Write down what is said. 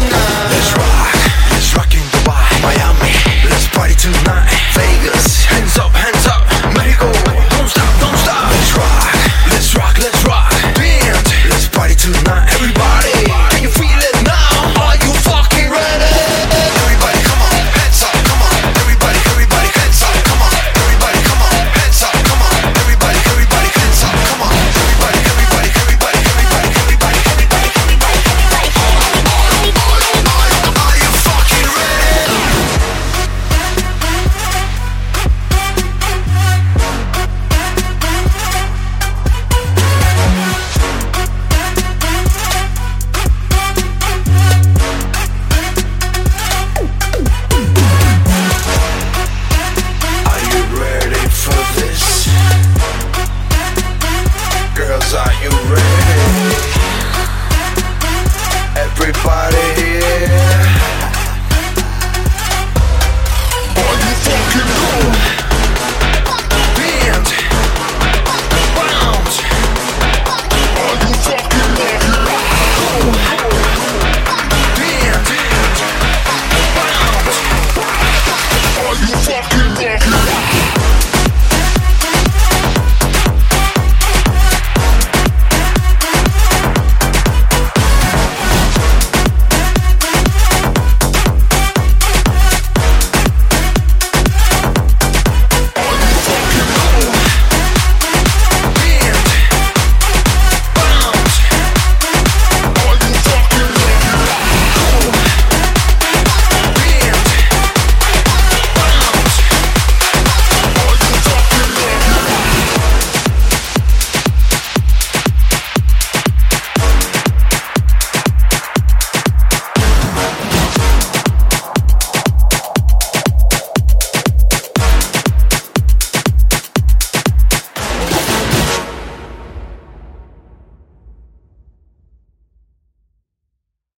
Let's right.